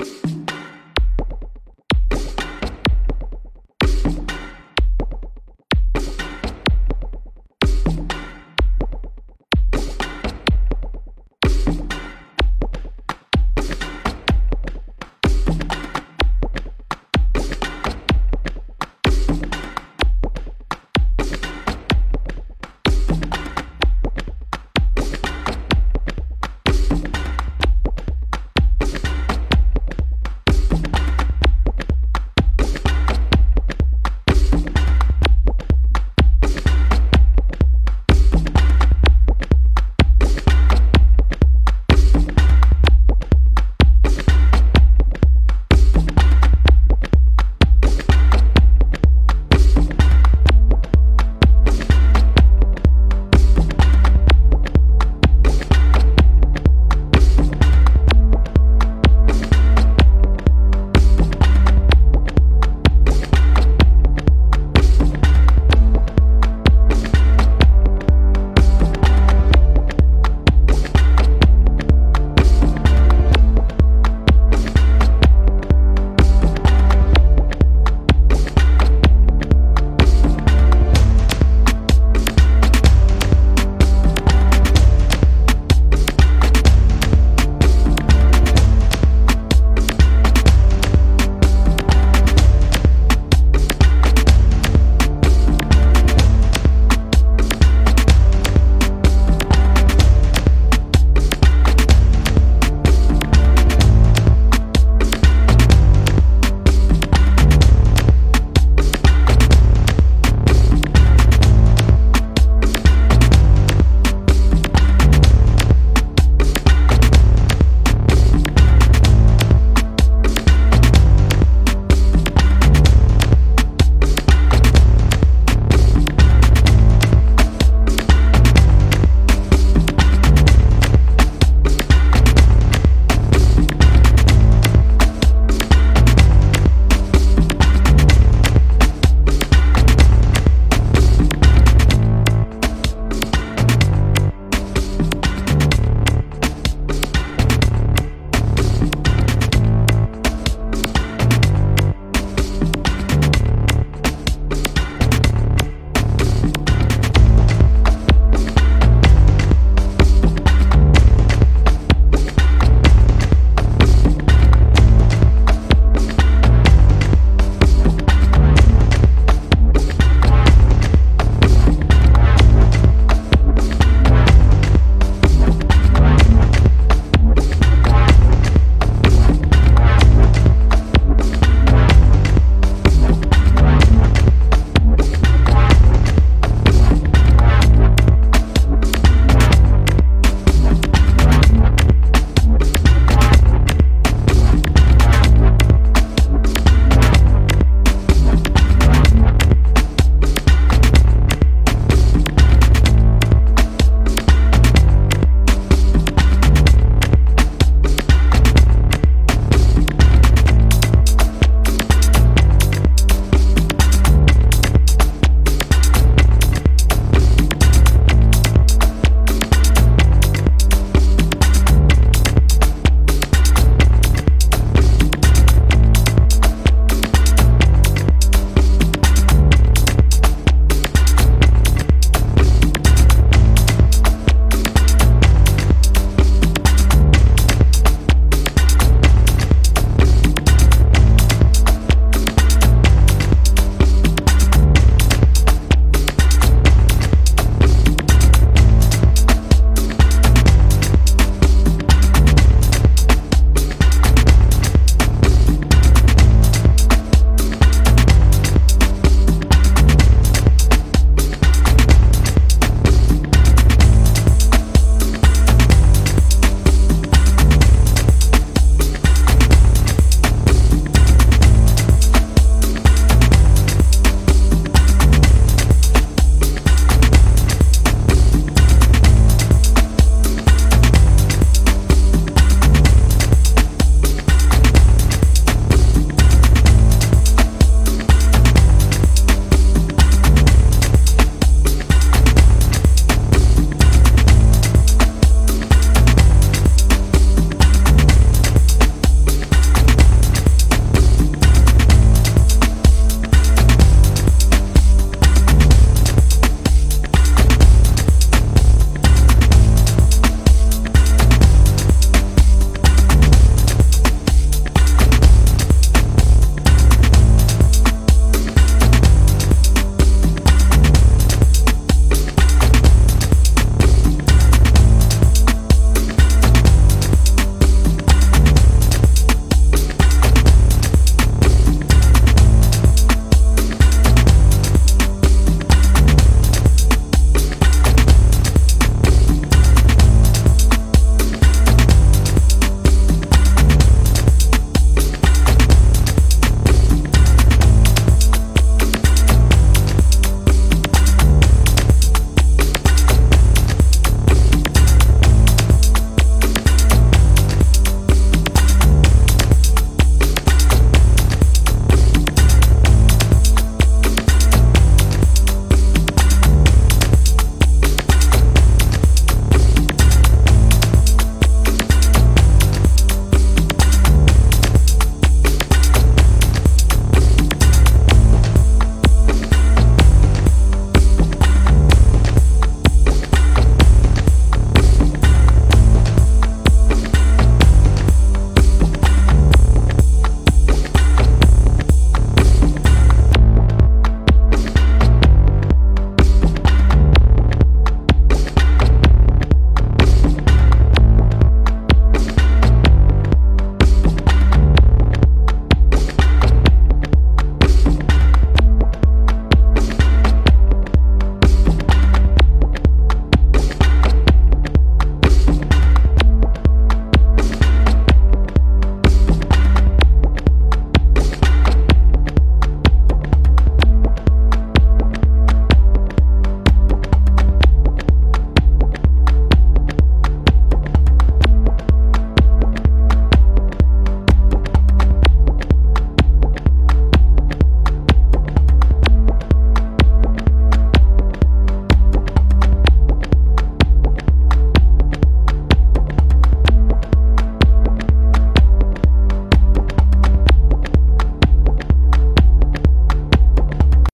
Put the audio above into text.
you